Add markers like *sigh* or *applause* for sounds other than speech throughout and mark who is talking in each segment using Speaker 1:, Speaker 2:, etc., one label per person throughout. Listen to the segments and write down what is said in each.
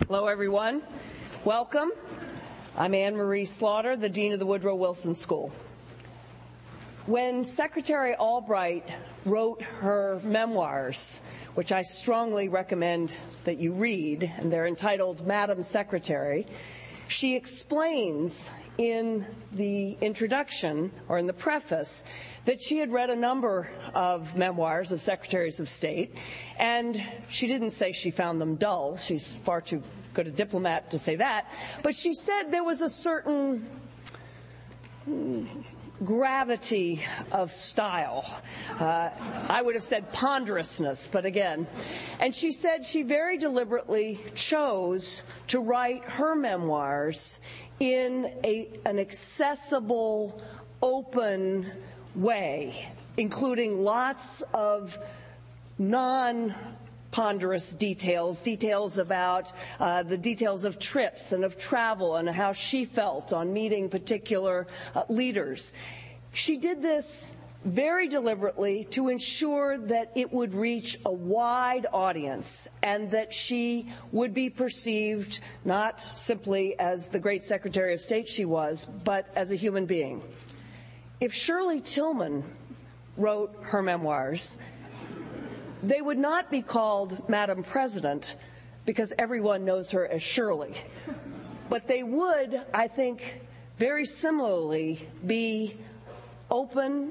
Speaker 1: Hello, everyone. Welcome. I'm Anne Marie Slaughter, the Dean of the Woodrow Wilson School. When Secretary Albright wrote her memoirs, which I strongly recommend that you read, and they're entitled Madam Secretary, she explains in the introduction or in the preface that she had read a number of memoirs of secretaries of state, and she didn't say she found them dull. She's far too good a diplomat to say that. But she said there was a certain gravity of style. Uh, I would have said ponderousness, but again. And she said she very deliberately chose to write her memoirs in a, an accessible, open way, including lots of non ponderous details, details about uh, the details of trips and of travel and how she felt on meeting particular uh, leaders. She did this very deliberately to ensure that it would reach a wide audience and that she would be perceived not simply as the great Secretary of State she was, but as a human being. If Shirley Tilghman wrote her memoirs, they would not be called Madam President because everyone knows her as Shirley. But they would, I think, very similarly be open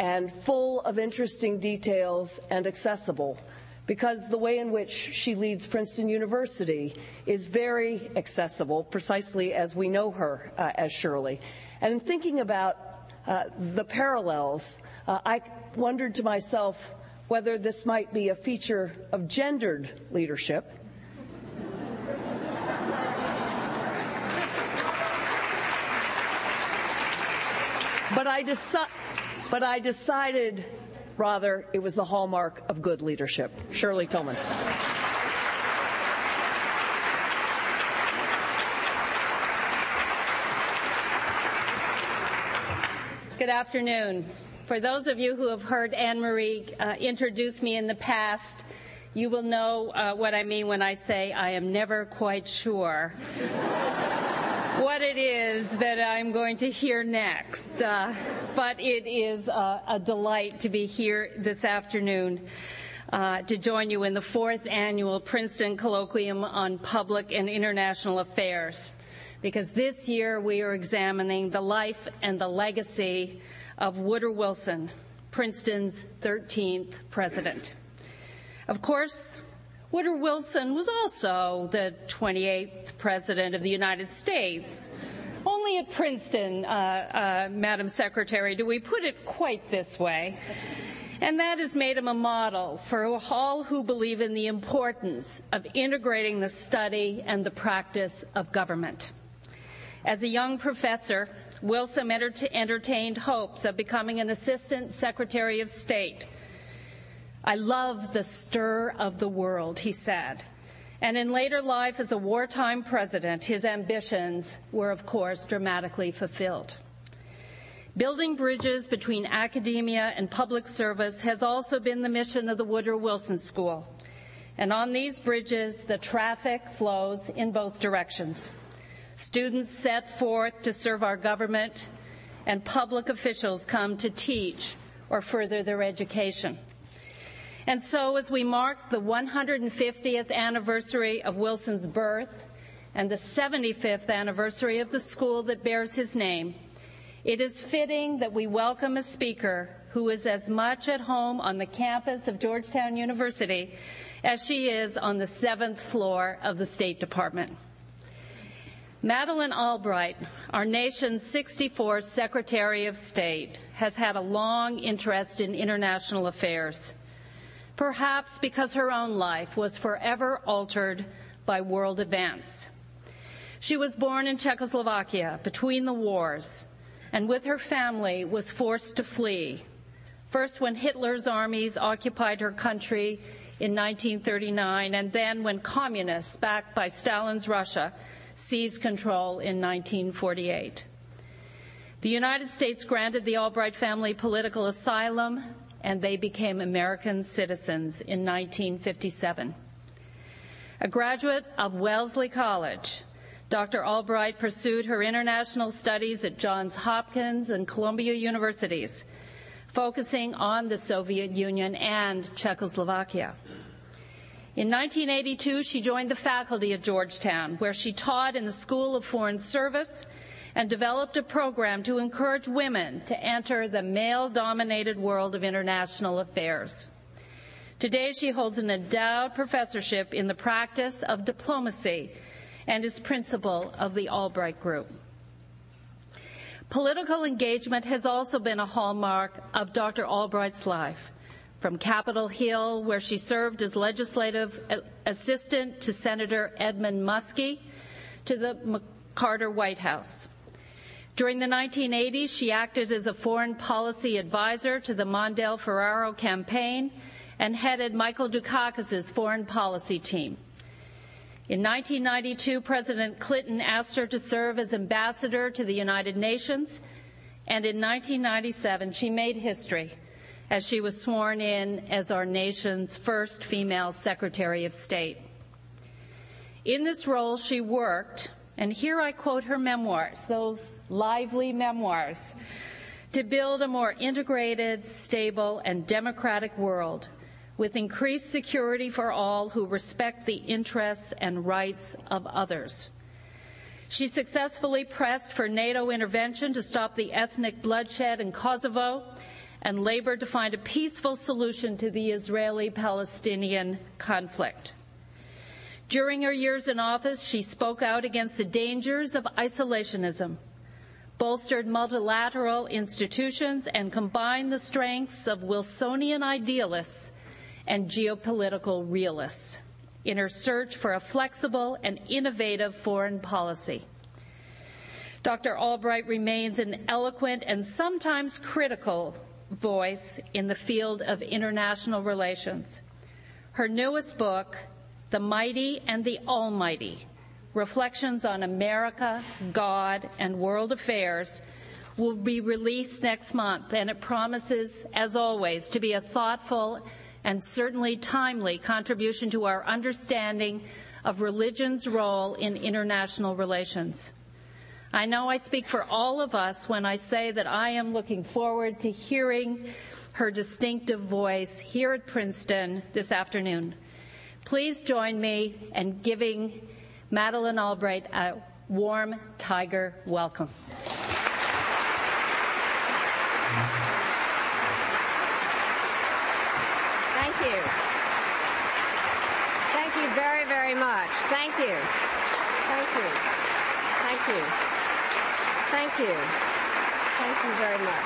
Speaker 1: and full of interesting details and accessible because the way in which she leads Princeton University is very accessible, precisely as we know her uh, as Shirley. And in thinking about uh, the parallels, uh, I wondered to myself whether this might be a feature of gendered leadership. but I decided but I decided rather it was the hallmark of good leadership. Shirley Tilghman.
Speaker 2: Good afternoon. For those of you who have heard Anne Marie uh, introduce me in the past, you will know uh, what I mean when I say I am never quite sure *laughs* what it is that I'm going to hear next. Uh, but it is a delight to be here this afternoon. Uh, to join you in the fourth annual Princeton Colloquium on Public and International Affairs because this year we are examining the life and the legacy of Woodrow Wilson, Princeton's 13th president. Of course, Woodrow Wilson was also the 28th president of the United States. Only at Princeton, uh, uh, Madam Secretary, do we put it quite this way. And that has made him a model for all who believe in the importance of integrating the study and the practice of government. As a young professor, Wilson entertained hopes of becoming an assistant secretary of state. I love the stir of the world, he said. And in later life as a wartime president, his ambitions were, of course, dramatically fulfilled. Building bridges between academia and public service has also been the mission of the Woodrow Wilson School. And on these bridges, the traffic flows in both directions. Students set forth to serve our government, and public officials come to teach or further their education. And so, as we mark the 150th anniversary of Wilson's birth and the 75th anniversary of the school that bears his name, it is fitting that we welcome a speaker who is as much at home on the campus of Georgetown University as she is on the seventh floor of the State Department. Madeleine Albright, our nation's 64th Secretary of State, has had a long interest in international affairs, perhaps because her own life was forever altered by world events. She was born in Czechoslovakia between the wars and with her family was forced to flee, first when Hitler's armies occupied her country in 1939 and then when communists, backed by Stalin's Russia, seized control in 1948. The United States granted the Albright family political asylum, and they became American citizens in 1957. A graduate of Wellesley College, Dr. Albright pursued her international studies at Johns Hopkins and Columbia Universities, focusing on the Soviet Union and Czechoslovakia. In 1982, she joined the faculty at Georgetown, where she taught in the School of Foreign Service and developed a program to encourage women to enter the male dominated world of international affairs. Today, she holds an endowed professorship in the practice of diplomacy and is principal of the Albright Group. Political engagement has also been a hallmark of Dr. Albright's life. From Capitol Hill, where she served as legislative assistant to Senator Edmund Muskie, to the Carter White House. During the 1980s, she acted as a foreign policy advisor to the Mondale Ferraro campaign and headed Michael Dukakis' foreign policy team. In 1992, President Clinton asked her to serve as ambassador to the United Nations, and in 1997, she made history as she was sworn in as our nation's first female Secretary of State. In this role, she worked, and here I quote her memoirs, those lively memoirs, to build a more integrated, stable, and democratic world with increased security for all who respect the interests and rights of others. She successfully pressed for NATO intervention to stop the ethnic bloodshed in Kosovo and labored to find a peaceful solution to the Israeli Palestinian conflict. During her years in office, she spoke out against the dangers of isolationism bolstered multilateral institutions, and combined the strengths of Wilsonian idealists and geopolitical realists in her search for a flexible and innovative foreign policy. Dr. Albright remains an eloquent and sometimes critical voice in the field of international relations. Her newest book, The Mighty and the Almighty Reflections on America, God, and World Affairs will be released next month, and it promises, as always, to be a thoughtful and certainly timely contribution to our understanding of religion's role in international relations. I know I speak for all of us when I say that I am looking forward to hearing her distinctive voice here at Princeton this afternoon. Please join me in giving Madeleine Albright a warm tiger welcome.
Speaker 3: Thank you. Thank you very, very much. Thank you. Thank you. Thank you. Thank you. Thank you very much.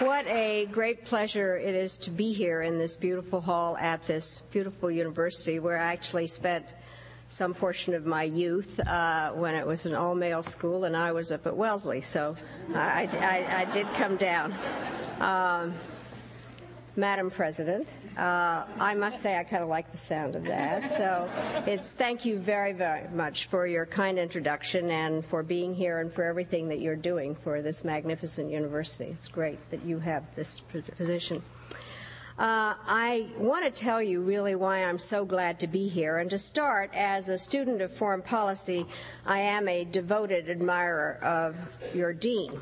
Speaker 3: What a great pleasure it is to be here in this beautiful hall at this beautiful university where I actually spent some portion of my youth uh, when it was an all male school and I was up at Wellesley. So I, I, I did come down. Um, Madam President. Uh, I must say I kind of like the sound of that. So it's thank you very, very much for your kind introduction and for being here and for everything that you're doing for this magnificent university. It's great that you have this position. Uh, I want to tell you really why I'm so glad to be here. And to start, as a student of foreign policy, I am a devoted admirer of your dean.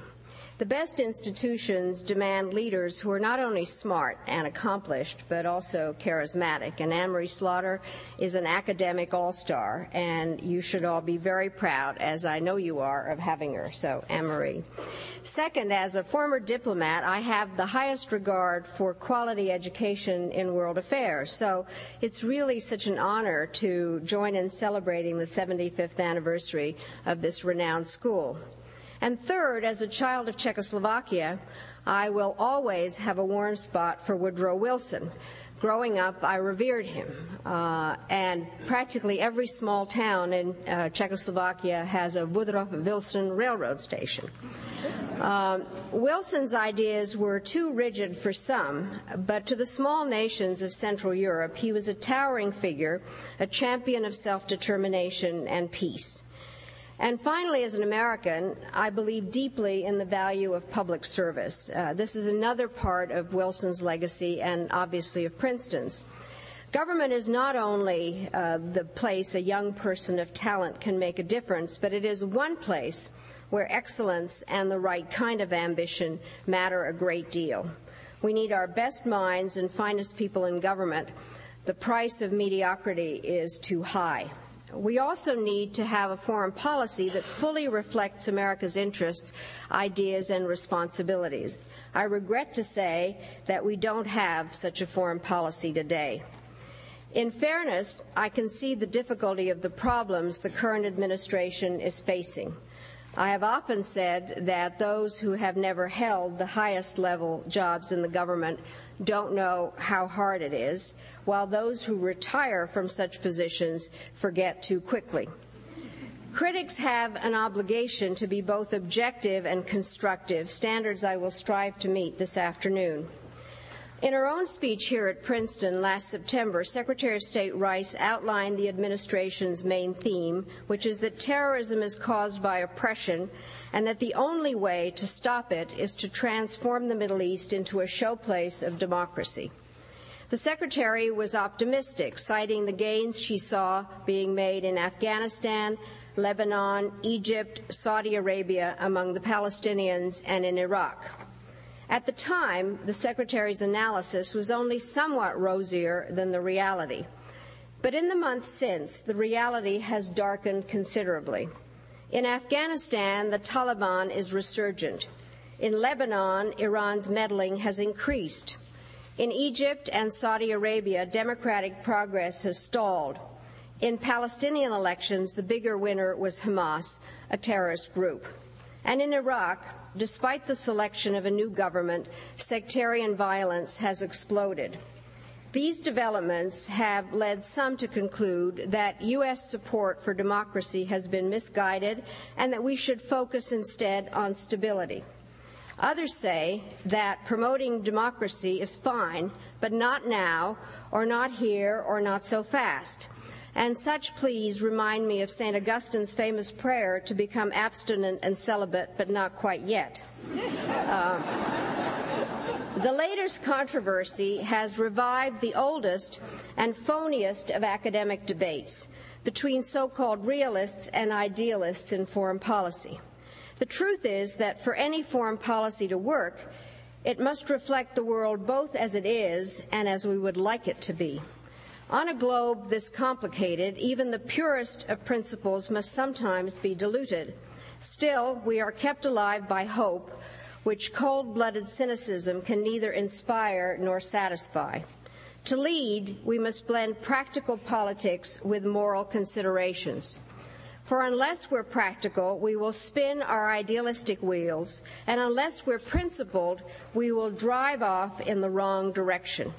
Speaker 3: The best institutions demand leaders who are not only smart and accomplished, but also charismatic. And Anne Marie Slaughter is an academic all star, and you should all be very proud, as I know you are, of having her. So, Anne Marie. Second, as a former diplomat, I have the highest regard for quality education in world affairs. So it's really such an honor to join in celebrating the 75th anniversary of this renowned school. And third, as a child of Czechoslovakia, I will always have a warm spot for Woodrow Wilson. Growing up, I revered him, uh, and practically every small town in uh, Czechoslovakia has a Woodrow Wilson railroad station. Um, Wilson's ideas were too rigid for some, but to the small nations of Central Europe, he was a towering figure, a champion of self determination and peace. And finally, as an American, I believe deeply in the value of public service. Uh, this is another part of Wilson's legacy and obviously of Princeton's. Government is not only uh, the place a young person of talent can make a difference, but it is one place where excellence and the right kind of ambition matter a great deal. We need our best minds and finest people in government. The price of mediocrity is too high. We also need to have a foreign policy that fully reflects America's interests, ideas, and responsibilities. I regret to say that we don't have such a foreign policy today. In fairness, I can see the difficulty of the problems the current administration is facing. I have often said that those who have never held the highest level jobs in the government don't know how hard it is, while those who retire from such positions forget too quickly. Critics have an obligation to be both objective and constructive, standards I will strive to meet this afternoon. In her own speech here at Princeton last September, Secretary of State Rice outlined the administration's main theme, which is that terrorism is caused by oppression and that the only way to stop it is to transform the Middle East into a showplace of democracy. The Secretary was optimistic, citing the gains she saw being made in Afghanistan, Lebanon, Egypt, Saudi Arabia, among the Palestinians, and in Iraq. At the time, the Secretary's analysis was only somewhat rosier than the reality. But in the months since, the reality has darkened considerably. In Afghanistan, the Taliban is resurgent. In Lebanon, Iran's meddling has increased. In Egypt and Saudi Arabia, democratic progress has stalled. In Palestinian elections, the bigger winner was Hamas, a terrorist group. And in Iraq, despite the selection of a new government, sectarian violence has exploded. These developments have led some to conclude that U.S. support for democracy has been misguided and that we should focus instead on stability. Others say that promoting democracy is fine, but not now, or not here, or not so fast. And such pleas remind me of St. Augustine's famous prayer to become abstinent and celibate, but not quite yet. Uh, *laughs* the latest controversy has revived the oldest and phoniest of academic debates between so called realists and idealists in foreign policy. The truth is that for any foreign policy to work, it must reflect the world both as it is and as we would like it to be. On a globe this complicated, even the purest of principles must sometimes be diluted. Still, we are kept alive by hope, which cold blooded cynicism can neither inspire nor satisfy. To lead, we must blend practical politics with moral considerations. For unless we're practical, we will spin our idealistic wheels, and unless we're principled, we will drive off in the wrong direction.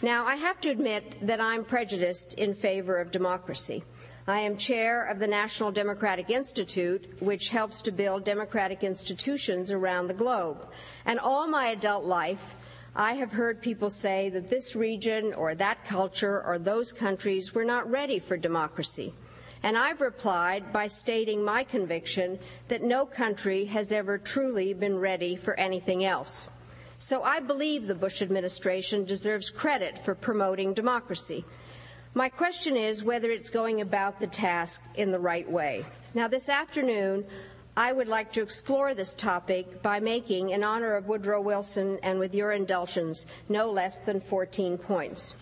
Speaker 3: Now, I have to admit that I'm prejudiced in favor of democracy. I am chair of the National Democratic Institute, which helps to build democratic institutions around the globe. And all my adult life, I have heard people say that this region or that culture or those countries were not ready for democracy. And I've replied by stating my conviction that no country has ever truly been ready for anything else. So I believe the Bush administration deserves credit for promoting democracy. My question is whether it's going about the task in the right way. Now, this afternoon, I would like to explore this topic by making, in honor of Woodrow Wilson and with your indulgence, no less than 14 points.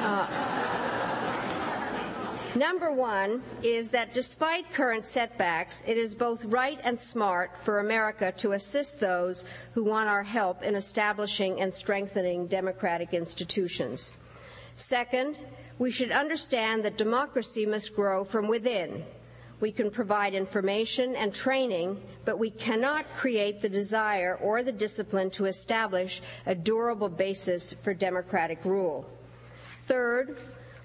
Speaker 3: Uh, Number one is that despite current setbacks, it is both right and smart for America to assist those who want our help in establishing and strengthening democratic institutions. Second, we should understand that democracy must grow from within. We can provide information and training, but we cannot create the desire or the discipline to establish a durable basis for democratic rule. Third,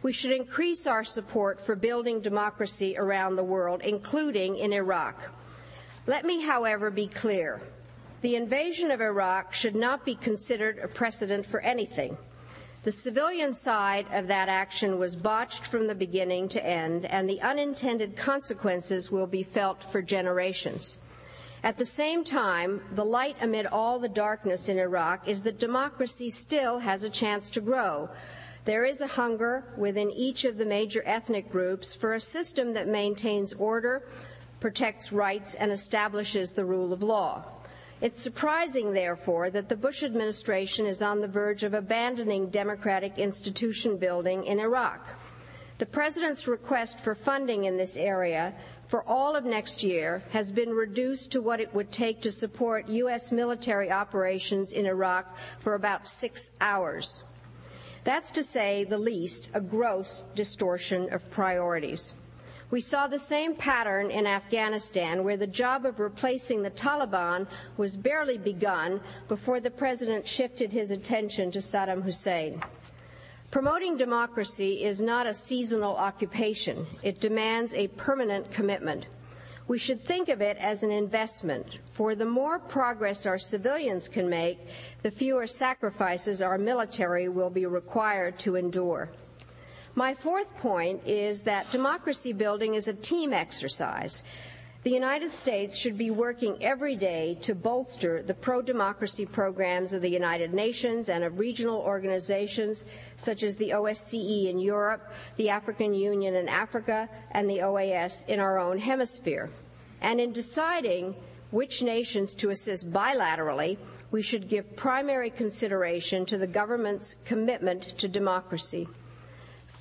Speaker 3: we should increase our support for building democracy around the world, including in Iraq. Let me, however, be clear. The invasion of Iraq should not be considered a precedent for anything. The civilian side of that action was botched from the beginning to end, and the unintended consequences will be felt for generations. At the same time, the light amid all the darkness in Iraq is that democracy still has a chance to grow, There is a hunger within each of the major ethnic groups for a system that maintains order, protects rights, and establishes the rule of law. It's surprising, therefore, that the Bush administration is on the verge of abandoning democratic institution building in Iraq. The President's request for funding in this area for all of next year has been reduced to what it would take to support U.S. military operations in Iraq for about six hours. That's to say the least, a gross distortion of priorities. We saw the same pattern in Afghanistan, where the job of replacing the Taliban was barely begun before the president shifted his attention to Saddam Hussein. Promoting democracy is not a seasonal occupation. It demands a permanent commitment. We should think of it as an investment, for the more progress our civilians can make, the fewer sacrifices our military will be required to endure. My fourth point is that democracy building is a team exercise. The United States should be working every day to bolster the pro democracy programs of the United Nations and of regional organizations such as the OSCE in Europe, the African Union in Africa, and the OAS in our own hemisphere. And in deciding which nations to assist bilaterally, we should give primary consideration to the government's commitment to democracy.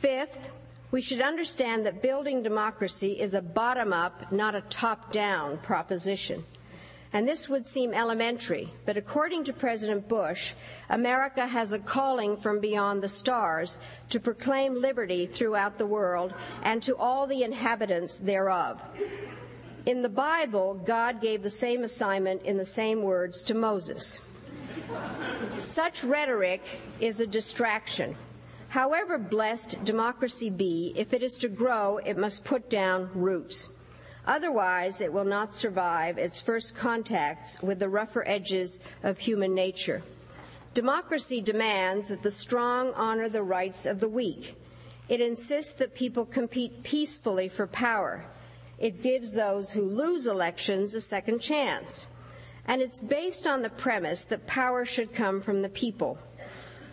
Speaker 3: Fifth, we should understand that building democracy is a bottom up, not a top down proposition. And this would seem elementary, but according to President Bush, America has a calling from beyond the stars to proclaim liberty throughout the world and to all the inhabitants thereof. In the Bible, God gave the same assignment in the same words to Moses. Such rhetoric is a distraction. However blessed democracy be, if it is to grow, it must put down roots. Otherwise, it will not survive its first contacts with the rougher edges of human nature. Democracy demands that the strong honor the rights of the weak. It insists that people compete peacefully for power. It gives those who lose elections a second chance. And it's based on the premise that power should come from the people.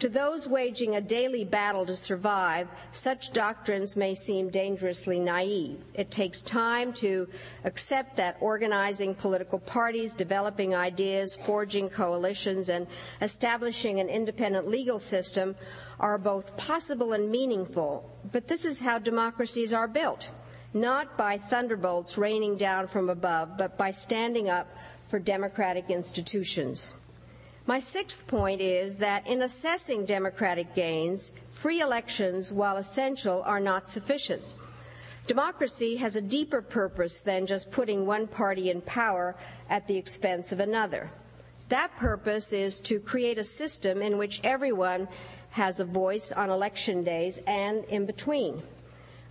Speaker 3: To those waging a daily battle to survive, such doctrines may seem dangerously naive. It takes time to accept that organizing political parties, developing ideas, forging coalitions, and establishing an independent legal system are both possible and meaningful. But this is how democracies are built not by thunderbolts raining down from above, but by standing up for democratic institutions. My sixth point is that in assessing democratic gains, free elections, while essential, are not sufficient. Democracy has a deeper purpose than just putting one party in power at the expense of another. That purpose is to create a system in which everyone has a voice on election days and in between.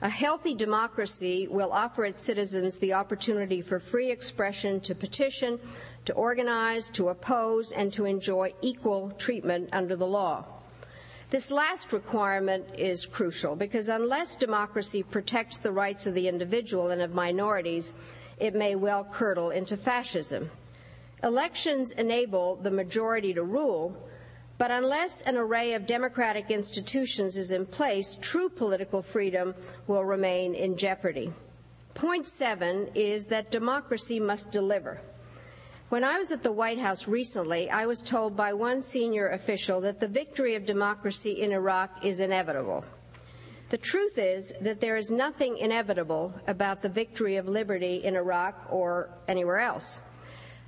Speaker 3: A healthy democracy will offer its citizens the opportunity for free expression to petition, to organize, to oppose, and to enjoy equal treatment under the law. This last requirement is crucial because unless democracy protects the rights of the individual and of minorities, it may well curdle into fascism. Elections enable the majority to rule, but unless an array of democratic institutions is in place, true political freedom will remain in jeopardy. Point seven is that democracy must deliver. When I was at the White House recently, I was told by one senior official that the victory of democracy in Iraq is inevitable. The truth is that there is nothing inevitable about the victory of liberty in Iraq or anywhere else.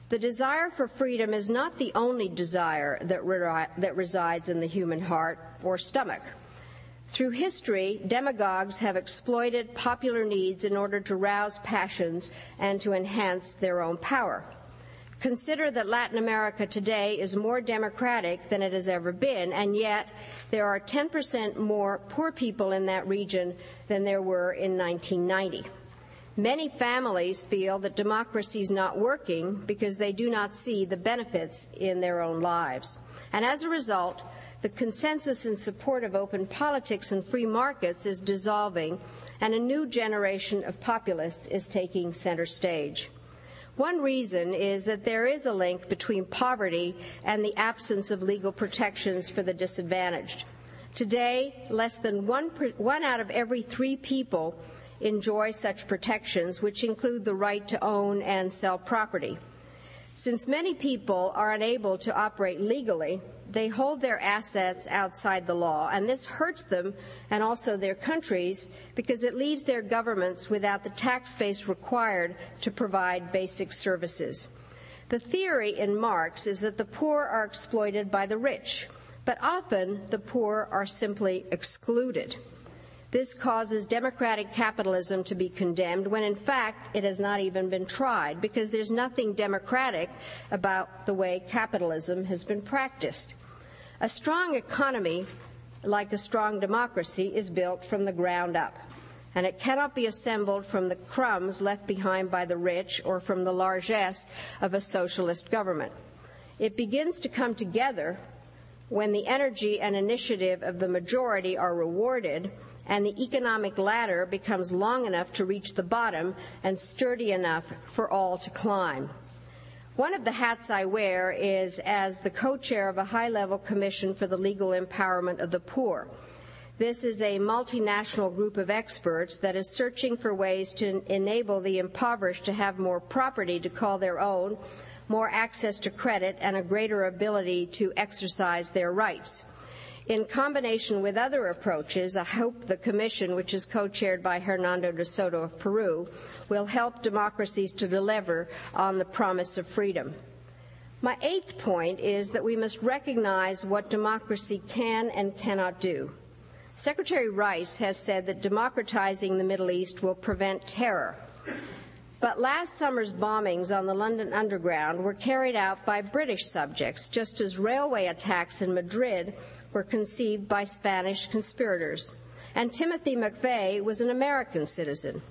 Speaker 3: The desire for freedom is not the only desire that, re- that resides in the human heart or stomach. Through history, demagogues have exploited popular needs in order to rouse passions and to enhance their own power. Consider that Latin America today is more democratic than it has ever been, and yet there are 10% more poor people in that region than there were in 1990. Many families feel that democracy is not working because they do not see the benefits in their own lives. And as a result, the consensus in support of open politics and free markets is dissolving, and a new generation of populists is taking center stage. One reason is that there is a link between poverty and the absence of legal protections for the disadvantaged. Today, less than one, one out of every three people enjoy such protections, which include the right to own and sell property. Since many people are unable to operate legally, they hold their assets outside the law, and this hurts them and also their countries because it leaves their governments without the tax base required to provide basic services. The theory in Marx is that the poor are exploited by the rich, but often the poor are simply excluded. This causes democratic capitalism to be condemned when in fact it has not even been tried because there's nothing democratic about the way capitalism has been practiced. A strong economy, like a strong democracy, is built from the ground up and it cannot be assembled from the crumbs left behind by the rich or from the largesse of a socialist government. It begins to come together when the energy and initiative of the majority are rewarded and the economic ladder becomes long enough to reach the bottom and sturdy enough for all to climb. One of the hats I wear is as the co chair of a high level commission for the legal empowerment of the poor. This is a multinational group of experts that is searching for ways to enable the impoverished to have more property to call their own, more access to credit, and a greater ability to exercise their rights. In combination with other approaches, I hope the Commission, which is co chaired by Hernando de Soto of Peru, will help democracies to deliver on the promise of freedom. My eighth point is that we must recognize what democracy can and cannot do. Secretary Rice has said that democratizing the Middle East will prevent terror. But last summer's bombings on the London Underground were carried out by British subjects, just as railway attacks in Madrid were conceived by Spanish conspirators. And Timothy McVeigh was an American citizen.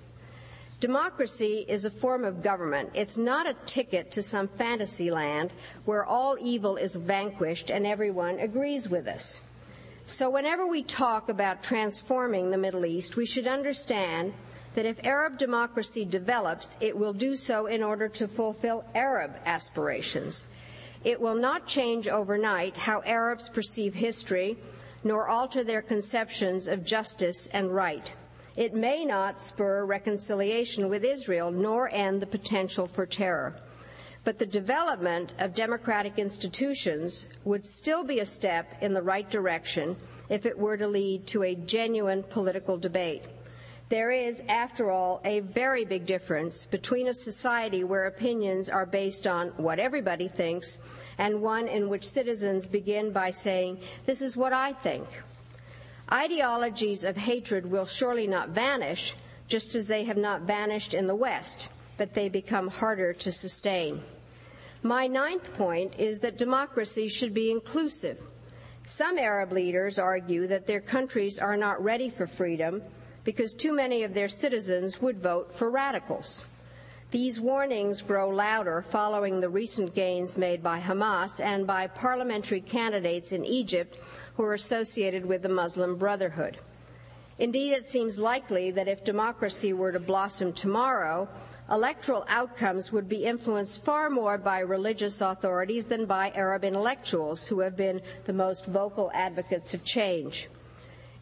Speaker 3: Democracy is a form of government. It's not a ticket to some fantasy land where all evil is vanquished and everyone agrees with us. So, whenever we talk about transforming the Middle East, we should understand that if Arab democracy develops, it will do so in order to fulfill Arab aspirations. It will not change overnight how Arabs perceive history, nor alter their conceptions of justice and right. It may not spur reconciliation with Israel, nor end the potential for terror but the development of democratic institutions would still be a step in the right direction if it were to lead to a genuine political debate. There is, after all, a very big difference between a society where opinions are based on what everybody thinks and one in which citizens begin by saying, This is what I think. Ideologies of hatred will surely not vanish, just as they have not vanished in the West but they become harder to sustain. My ninth point is that democracy should be inclusive. Some Arab leaders argue that their countries are not ready for freedom because too many of their citizens would vote for radicals. These warnings grow louder following the recent gains made by Hamas and by parliamentary candidates in Egypt who are associated with the Muslim Brotherhood. Indeed, it seems likely that if democracy were to blossom tomorrow, electoral outcomes would be influenced far more by religious authorities than by Arab intellectuals, who have been the most vocal advocates of change.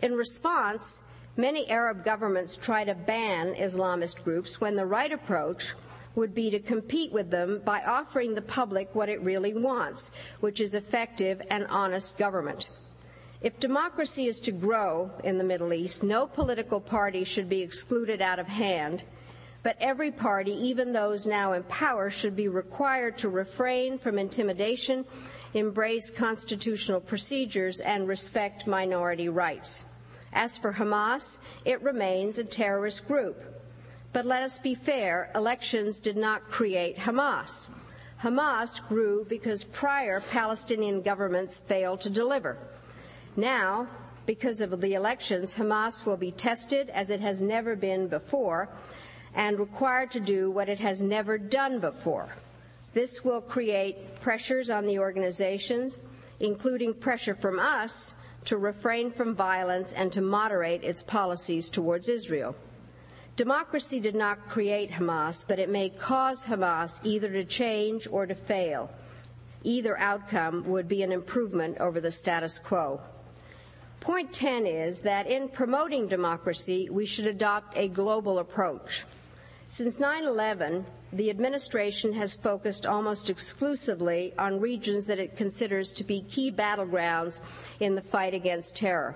Speaker 3: In response, many Arab governments try to ban Islamist groups when the right approach would be to compete with them by offering the public what it really wants, which is effective and honest government. If democracy is to grow in the Middle East, no political party should be excluded out of hand but every party, even those now in power, should be required to refrain from intimidation, embrace constitutional procedures, and respect minority rights. As for Hamas, it remains a terrorist group. But let us be fair, elections did not create Hamas. Hamas grew because prior Palestinian governments failed to deliver. Now, because of the elections, Hamas will be tested as it has never been before and required to do what it has never done before. This will create pressures on the organizations, including pressure from us to refrain from violence and to moderate its policies towards Israel. Democracy did not create Hamas, but it may cause Hamas either to change or to fail. Either outcome would be an improvement over the status quo. Point 10 is that in promoting democracy, we should adopt a global approach. Since 9 11, the administration has focused almost exclusively on regions that it considers to be key battlegrounds in the fight against terror.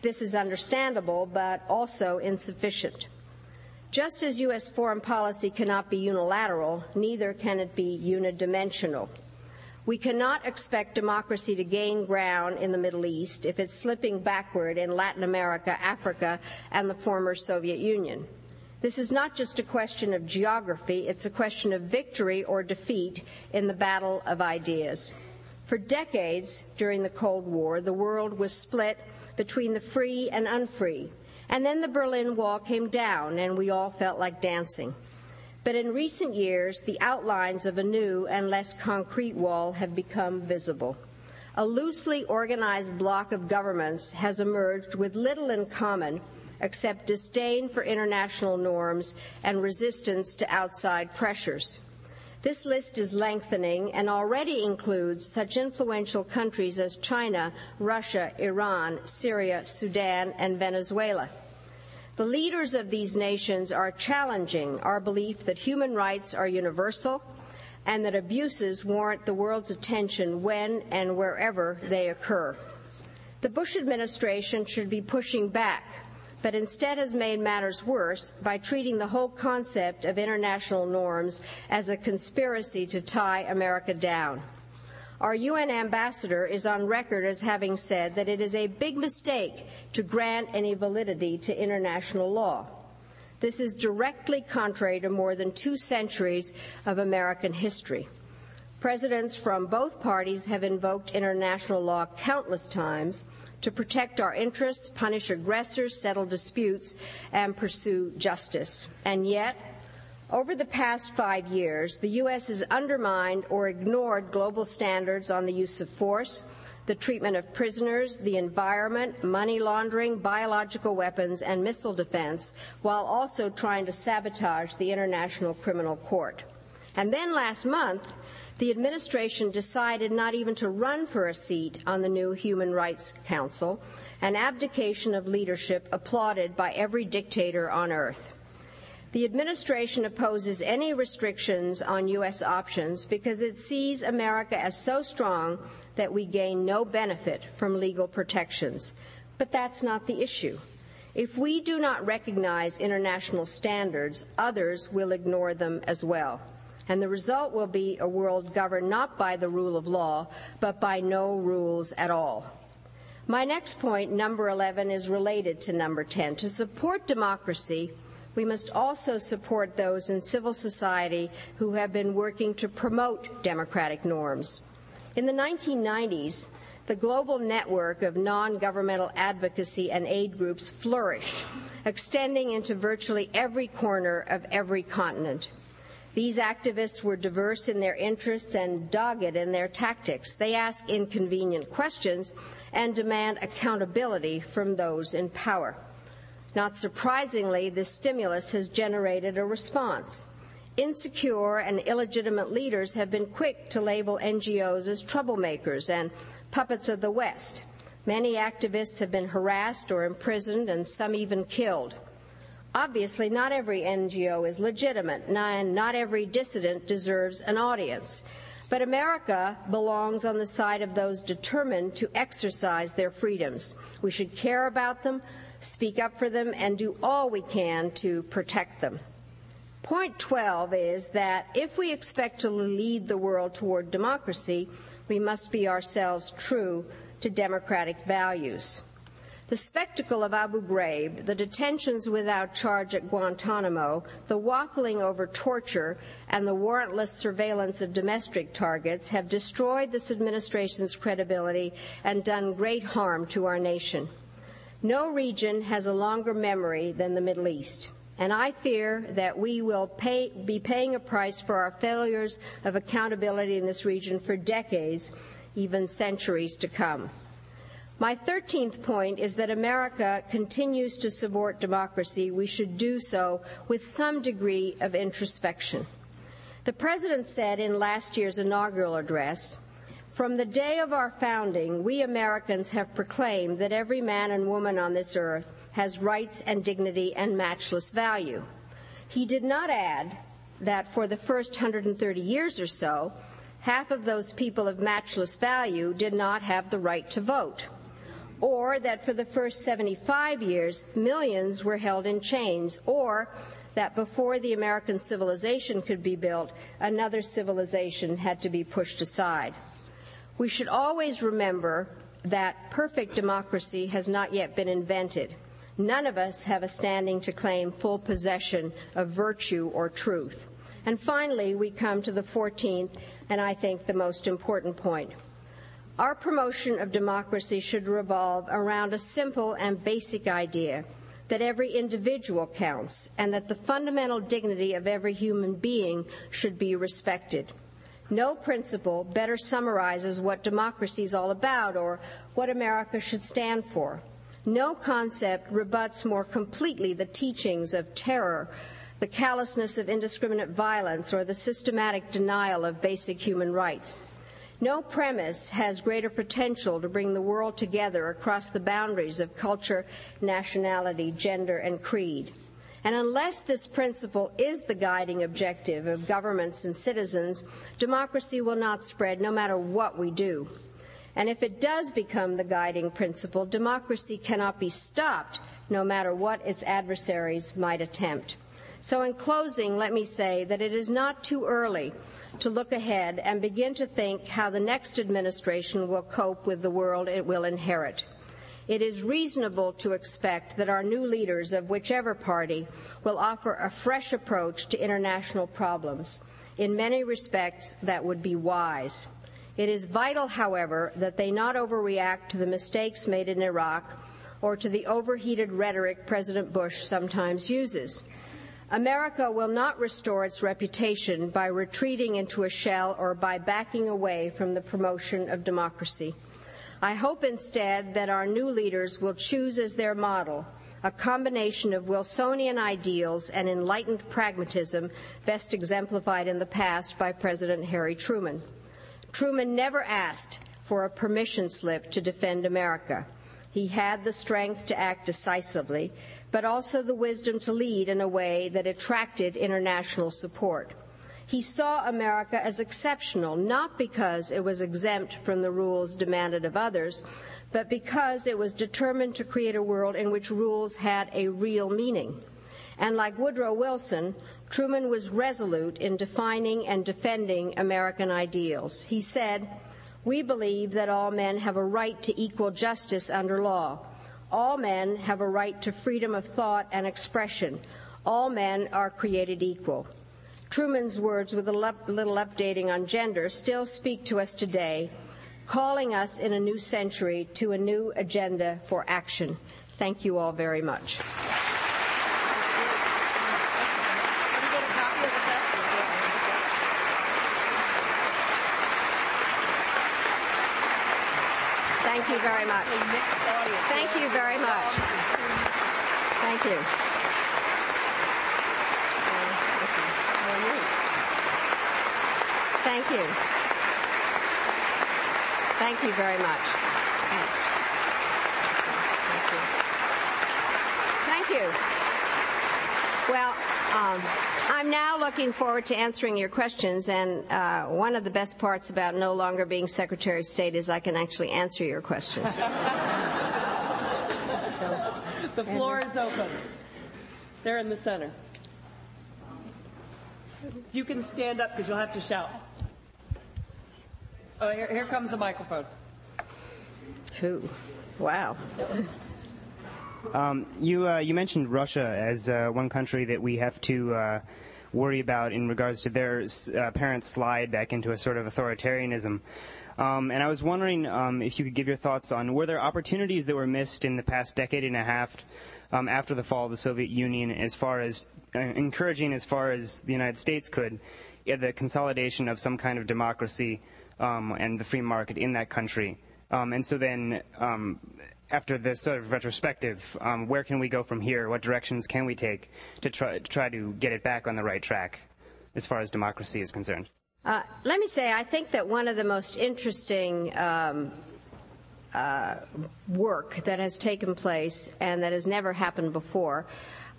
Speaker 3: This is understandable, but also insufficient. Just as U.S. foreign policy cannot be unilateral, neither can it be unidimensional. We cannot expect democracy to gain ground in the Middle East if it's slipping backward in Latin America, Africa, and the former Soviet Union. This is not just a question of geography, it's a question of victory or defeat in the battle of ideas. For decades during the Cold War, the world was split between the free and unfree. And then the Berlin Wall came down, and we all felt like dancing. But in recent years, the outlines of a new and less concrete wall have become visible. A loosely organized bloc of governments has emerged with little in common except disdain for international norms and resistance to outside pressures. This list is lengthening and already includes such influential countries as China, Russia, Iran, Syria, Sudan, and Venezuela. The leaders of these nations are challenging our belief that human rights are universal and that abuses warrant the world's attention when and wherever they occur. The Bush administration should be pushing back, but instead has made matters worse by treating the whole concept of international norms as a conspiracy to tie America down. Our UN ambassador is on record as having said that it is a big mistake to grant any validity to international law. This is directly contrary to more than two centuries of American history. Presidents from both parties have invoked international law countless times to protect our interests, punish aggressors, settle disputes, and pursue justice. And yet, over the past five years, the U.S. has undermined or ignored global standards on the use of force, the treatment of prisoners, the environment, money laundering, biological weapons, and missile defense, while also trying to sabotage the International Criminal Court. And then last month, the administration decided not even to run for a seat on the new Human Rights Council, an abdication of leadership applauded by every dictator on earth. The administration opposes any restrictions on U.S. options because it sees America as so strong that we gain no benefit from legal protections. But that's not the issue. If we do not recognize international standards, others will ignore them as well. And the result will be a world governed not by the rule of law, but by no rules at all. My next point, number 11, is related to number 10. To support democracy, we must also support those in civil society who have been working to promote democratic norms. In the 1990s, the global network of non governmental advocacy and aid groups flourished, extending into virtually every corner of every continent. These activists were diverse in their interests and dogged in their tactics. They ask inconvenient questions and demand accountability from those in power. Not surprisingly, this stimulus has generated a response. Insecure and illegitimate leaders have been quick to label NGOs as troublemakers and puppets of the West. Many activists have been harassed or imprisoned, and some even killed. Obviously, not every NGO is legitimate, and not every dissident deserves an audience. But America belongs on the side of those determined to exercise their freedoms. We should care about them, speak up for them, and do all we can to protect them. Point 12 is that if we expect to lead the world toward democracy, we must be ourselves true to democratic values. The spectacle of Abu Ghraib, the detentions without charge at Guantanamo, the waffling over torture, and the warrantless surveillance of domestic targets have destroyed this administration's credibility and done great harm to our nation. No region has a longer memory than the Middle East. And I fear that we will pay, be paying a price for our failures of accountability in this region for decades, even centuries to come. My 13th point is that America continues to support democracy. We should do so with some degree of introspection. The President said in last year's inaugural address From the day of our founding, we Americans have proclaimed that every man and woman on this earth has rights and dignity and matchless value. He did not add that for the first 130 years or so, half of those people of matchless value did not have the right to vote, or that for the first 75 years, millions were held in chains, or that before the American civilization could be built, another civilization had to be pushed aside. We should always remember that perfect democracy has not yet been invented. None of us have a standing to claim full possession of virtue or truth. And finally, we come to the 14th, and I think the most important point. Our promotion of democracy should revolve around a simple and basic idea that every individual counts and that the fundamental dignity of every human being should be respected. No principle better summarizes what democracy is all about or what America should stand for. No concept rebuts more completely the teachings of terror, the callousness of indiscriminate violence, or the systematic denial of basic human rights. No premise has greater potential to bring the world together across the boundaries of culture, nationality, gender, and creed. And unless this principle is the guiding objective of governments and citizens, democracy will not spread no matter what we do. And if it does become the guiding principle, democracy cannot be stopped no matter what its adversaries might attempt. So, in closing, let me say that it is not too early to look ahead and begin to think how the next administration will cope with the world it will inherit it is reasonable to expect that our new leaders of whichever party will offer a fresh approach to international problems. In many respects, that would be wise. It is vital, however, that they not overreact to the mistakes made in Iraq or to the overheated rhetoric President Bush sometimes uses. America will not restore its reputation by retreating into a shell or by backing away from the promotion of democracy. I hope instead that our new leaders will choose as their model a combination of Wilsonian ideals and enlightened pragmatism best exemplified in the past by President Harry Truman. Truman never asked for a permission slip to defend America. He had the strength to act decisively, but also the wisdom to lead in a way that attracted international support. He saw America as exceptional, not because it was exempt from the rules demanded of others, but because it was determined to create a world in which rules had a real meaning. And like Woodrow Wilson, Truman was resolute in defining and defending American ideals. He said, We believe that all men have a right to equal justice under law. All men have a right to freedom of thought and expression. All men are created equal. Truman's words, with a little updating on gender, still speak to us today, calling us in a new century to a new agenda for action. Thank you all very much. Thank you very much. Thank you very much. Thank you. Thank you. Thank you very much. Thanks. Thank you. Thank you. Um, I'm now looking forward to answering your questions, and uh, one of the best parts about no longer being Secretary of State is I can actually answer your questions. *laughs*
Speaker 1: the floor is open. They're in the center. You can stand up because you'll have to shout. Oh, here, here comes the microphone.
Speaker 3: Two. Wow.
Speaker 4: Um, you uh, you mentioned Russia as uh, one country that we have to uh, worry about in regards to their uh, apparent slide back into a sort of authoritarianism. Um, and I was wondering um, if you could give your thoughts on were there opportunities that were missed in the past decade and a half um, after the fall of the Soviet Union, as far as uh, encouraging as far as the United States could, the consolidation of some kind of democracy um, and the free market in that country. Um, and so then, um, after this sort of retrospective, um, where can we go from here? What directions can we take to try, to try to get it back on the right track as far as democracy is concerned?
Speaker 3: Uh, let me say, I think that one of the most interesting um, uh, work that has taken place and that has never happened before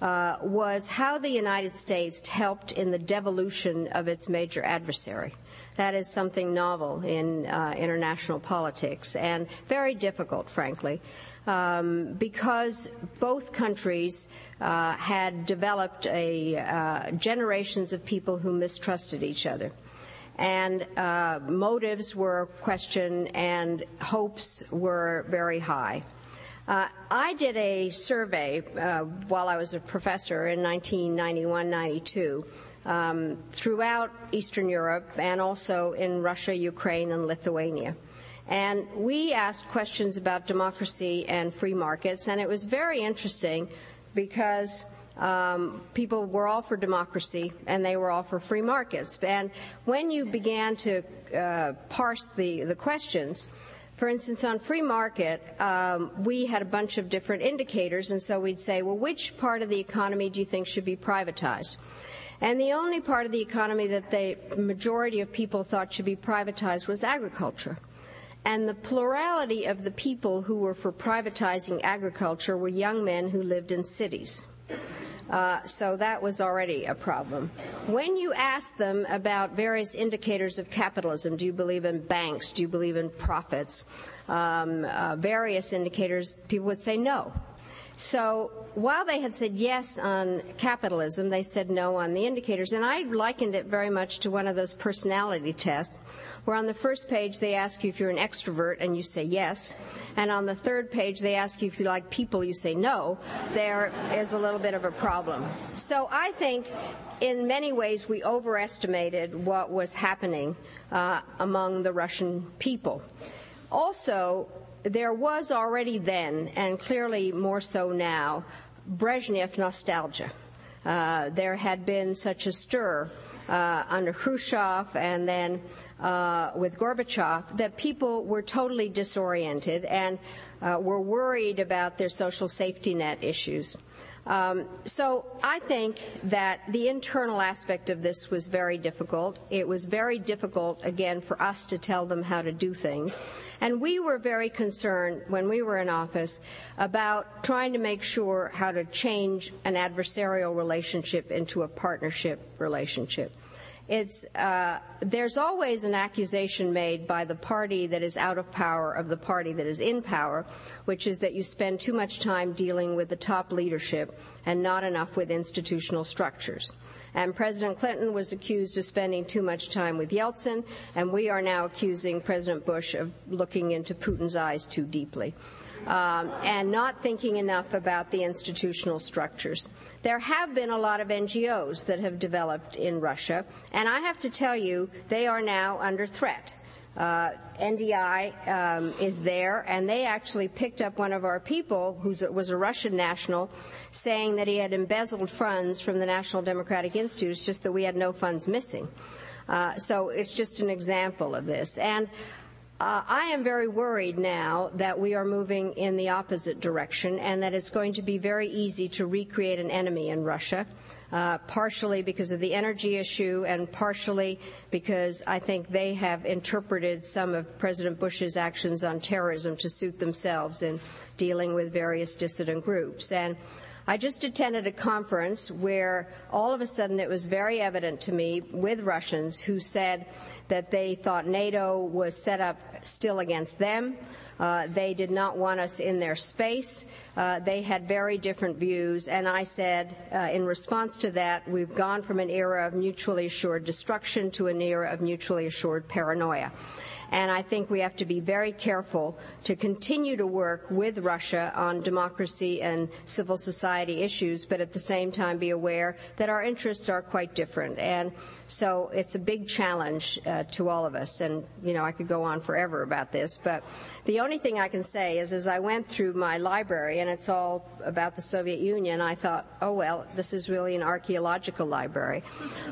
Speaker 3: uh, was how the United States helped in the devolution of its major adversary. That is something novel in uh, international politics and very difficult, frankly, um, because both countries uh, had developed a, uh, generations of people who mistrusted each other and uh, motives were questioned and hopes were very high. Uh, I did a survey uh, while I was a professor in 1991 92 um, throughout Eastern Europe and also in Russia, Ukraine, and Lithuania. And we asked questions about democracy and free markets, and it was very interesting because um, people were all for democracy and they were all for free markets. And when you began to uh, parse the, the questions, for instance, on free market, um, we had a bunch of different indicators, and so we'd say, well, which part of the economy do you think should be privatized? And the only part of the economy that the majority of people thought should be privatized was agriculture. And the plurality of the people who were for privatizing agriculture were young men who lived in cities. Uh, so that was already a problem. When you ask them about various indicators of capitalism, do you believe in banks? Do you believe in profits? Um, uh, various indicators, people would say no. So while they had said yes on capitalism, they said no on the indicators. And I likened it very much to one of those personality tests, where on the first page they ask you if you're an extrovert and you say yes. And on the third page they ask you if you like people, you say no. There is a little bit of a problem. So I think in many ways we overestimated what was happening uh, among the Russian people. Also, there was already then, and clearly more so now, Brezhnev nostalgia. Uh, there had been such a stir uh, under Khrushchev and then uh, with Gorbachev that people were totally disoriented and uh, were worried about their social safety net issues. Um, so I think that the internal aspect of this was very difficult. It was very difficult, again, for us to tell them how to do things. And we were very concerned when we were in office about trying to make sure how to change an adversarial relationship into a partnership relationship. It's, uh, there's always an accusation made by the party that is out of power of the party that is in power, which is that you spend too much time dealing with the top leadership and not enough with institutional structures. And President Clinton was accused of spending too much time with Yeltsin, and we are now accusing President Bush of looking into Putin's eyes too deeply. Um, and not thinking enough about the institutional structures. There have been a lot of NGOs that have developed in Russia, and I have to tell you, they are now under threat. Uh, NDI um, is there, and they actually picked up one of our people who was a Russian national, saying that he had embezzled funds from the National Democratic Institute. Just that we had no funds missing. Uh, so it's just an example of this. And uh, I am very worried now that we are moving in the opposite direction and that it's going to be very easy to recreate an enemy in Russia, uh, partially because of the energy issue and partially because I think they have interpreted some of President Bush's actions on terrorism to suit themselves in dealing with various dissident groups. And I just attended a conference where all of a sudden it was very evident to me with Russians who said that they thought NATO was set up still against them. Uh, they did not want us in their space. Uh, they had very different views, and I said, uh, in response to that, we've gone from an era of mutually assured destruction to an era of mutually assured paranoia. And I think we have to be very careful to continue to work with Russia on democracy and civil society issues, but at the same time be aware that our interests are quite different. And so it's a big challenge uh, to all of us. And, you know, I could go on forever about this, but the only thing I can say is as I went through my library, and it's all about the Soviet Union, I thought, oh, well, this is really an archaeological library.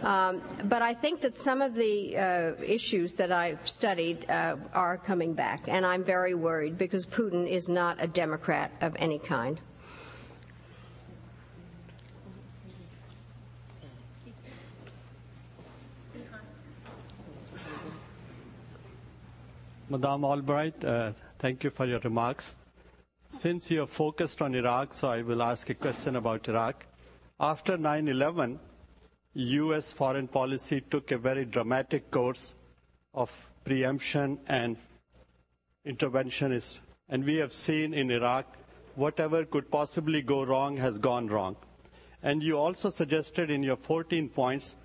Speaker 3: Um, but I think that some of the uh, issues that I've studied uh, are coming back, and I'm very worried because Putin is not a Democrat of any kind.
Speaker 5: Madame Albright, uh, thank you for your remarks. Since you are focused on Iraq, so I will ask a question about Iraq. After 9 11, U.S. foreign policy took a very dramatic course of preemption and interventionist. And we have seen in Iraq whatever could possibly go wrong has gone wrong. And you also suggested in your 14 points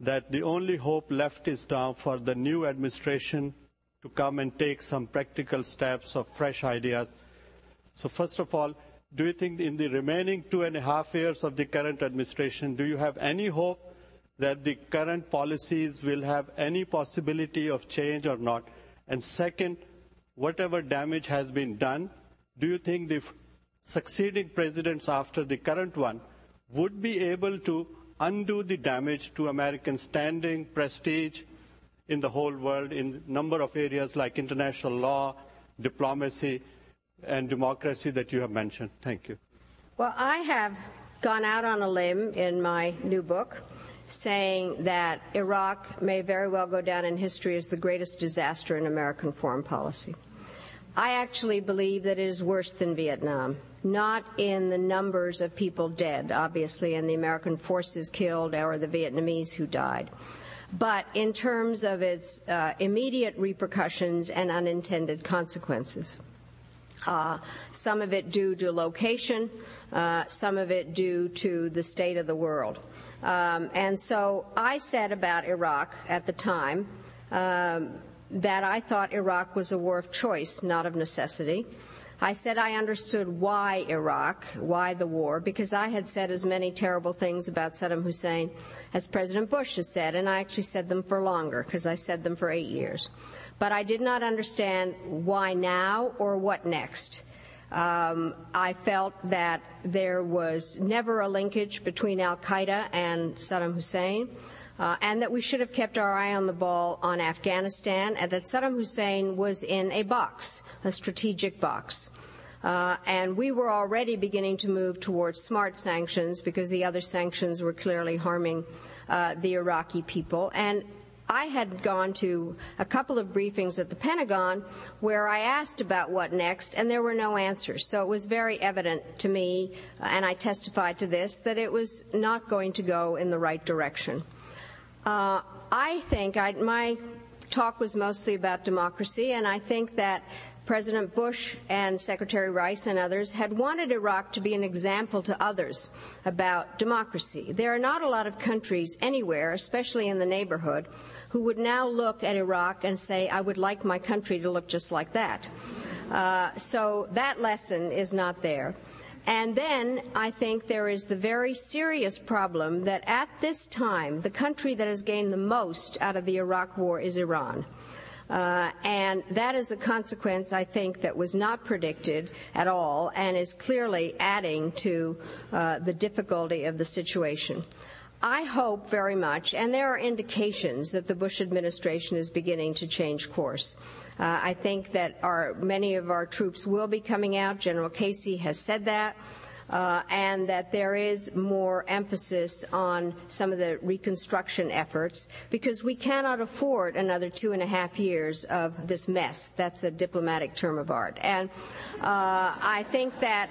Speaker 5: that the only hope left is now for the new administration to come and take some practical steps of fresh ideas. So, first of all, do you think in the remaining two and a half years of the current administration, do you have any hope that the current policies will have any possibility of change or not? And second, whatever damage has been done, do you think the succeeding presidents after the current one would be able to undo the damage to American standing, prestige in the whole world in a number of areas like international law, diplomacy, and democracy that you have mentioned? Thank you.
Speaker 3: Well, I have gone out on a limb in my new book saying that Iraq may very well go down in history as the greatest disaster in American foreign policy. I actually believe that it is worse than Vietnam, not in the numbers of people dead, obviously, and the American forces killed or the Vietnamese who died, but in terms of its uh, immediate repercussions and unintended consequences. Uh, some of it due to location, uh, some of it due to the state of the world. Um, and so I said about Iraq at the time um, that I thought Iraq was a war of choice, not of necessity. I said I understood why Iraq, why the war, because I had said as many terrible things about Saddam Hussein as President Bush has said, and I actually said them for longer, because I said them for eight years. But I did not understand why now or what next. Um, I felt that there was never a linkage between Al Qaeda and Saddam Hussein. Uh, and that we should have kept our eye on the ball on Afghanistan, and that Saddam Hussein was in a box, a strategic box. Uh, and we were already beginning to move towards smart sanctions because the other sanctions were clearly harming uh, the Iraqi people. And I had gone to a couple of briefings at the Pentagon where I asked about what next, and there were no answers. So it was very evident to me, and I testified to this, that it was not going to go in the right direction. Uh, I think I, my talk was mostly about democracy, and I think that President Bush and Secretary Rice and others had wanted Iraq to be an example to others about democracy. There are not a lot of countries anywhere, especially in the neighborhood, who would now look at Iraq and say, I would like my country to look just like that. Uh, so that lesson is not there. And then I think there is the very serious problem that at this time, the country that has gained the most out of the Iraq war is Iran. Uh, and that is a consequence, I think, that was not predicted at all and is clearly adding to uh, the difficulty of the situation. I hope very much, and there are indications that the Bush administration is beginning to change course. Uh, I think that our, many of our troops will be coming out. General Casey has said that. Uh, and that there is more emphasis on some of the reconstruction efforts because we cannot afford another two and a half years of this mess. That's a diplomatic term of art. And uh, I think that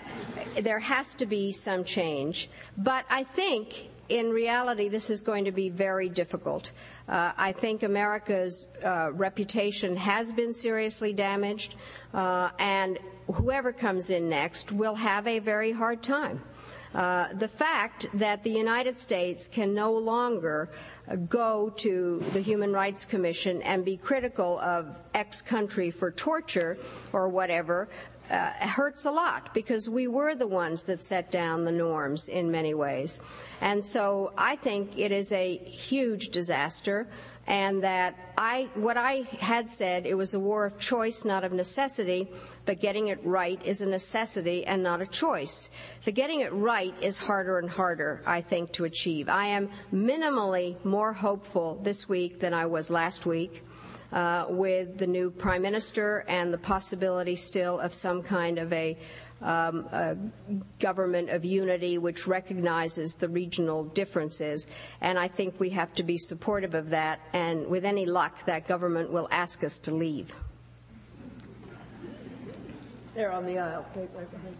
Speaker 3: there has to be some change. But I think in reality, this is going to be very difficult. Uh, I think America's uh, reputation has been seriously damaged, uh, and whoever comes in next will have a very hard time. Uh, the fact that the United States can no longer go to the Human Rights Commission and be critical of X country for torture or whatever uh, hurts a lot because we were the ones that set down the norms in many ways. And so I think it is a huge disaster and that I, what I had said, it was a war of choice, not of necessity, but getting it right is a necessity and not a choice. The getting it right is harder and harder, I think, to achieve. I am minimally more hopeful this week than I was last week uh, with the new prime minister and the possibility still of some kind of a, um, a government of unity which recognizes the regional differences. And I think we have to be supportive of that. And with any luck, that government will ask us to leave.
Speaker 1: There on the aisle. Kate, right behind.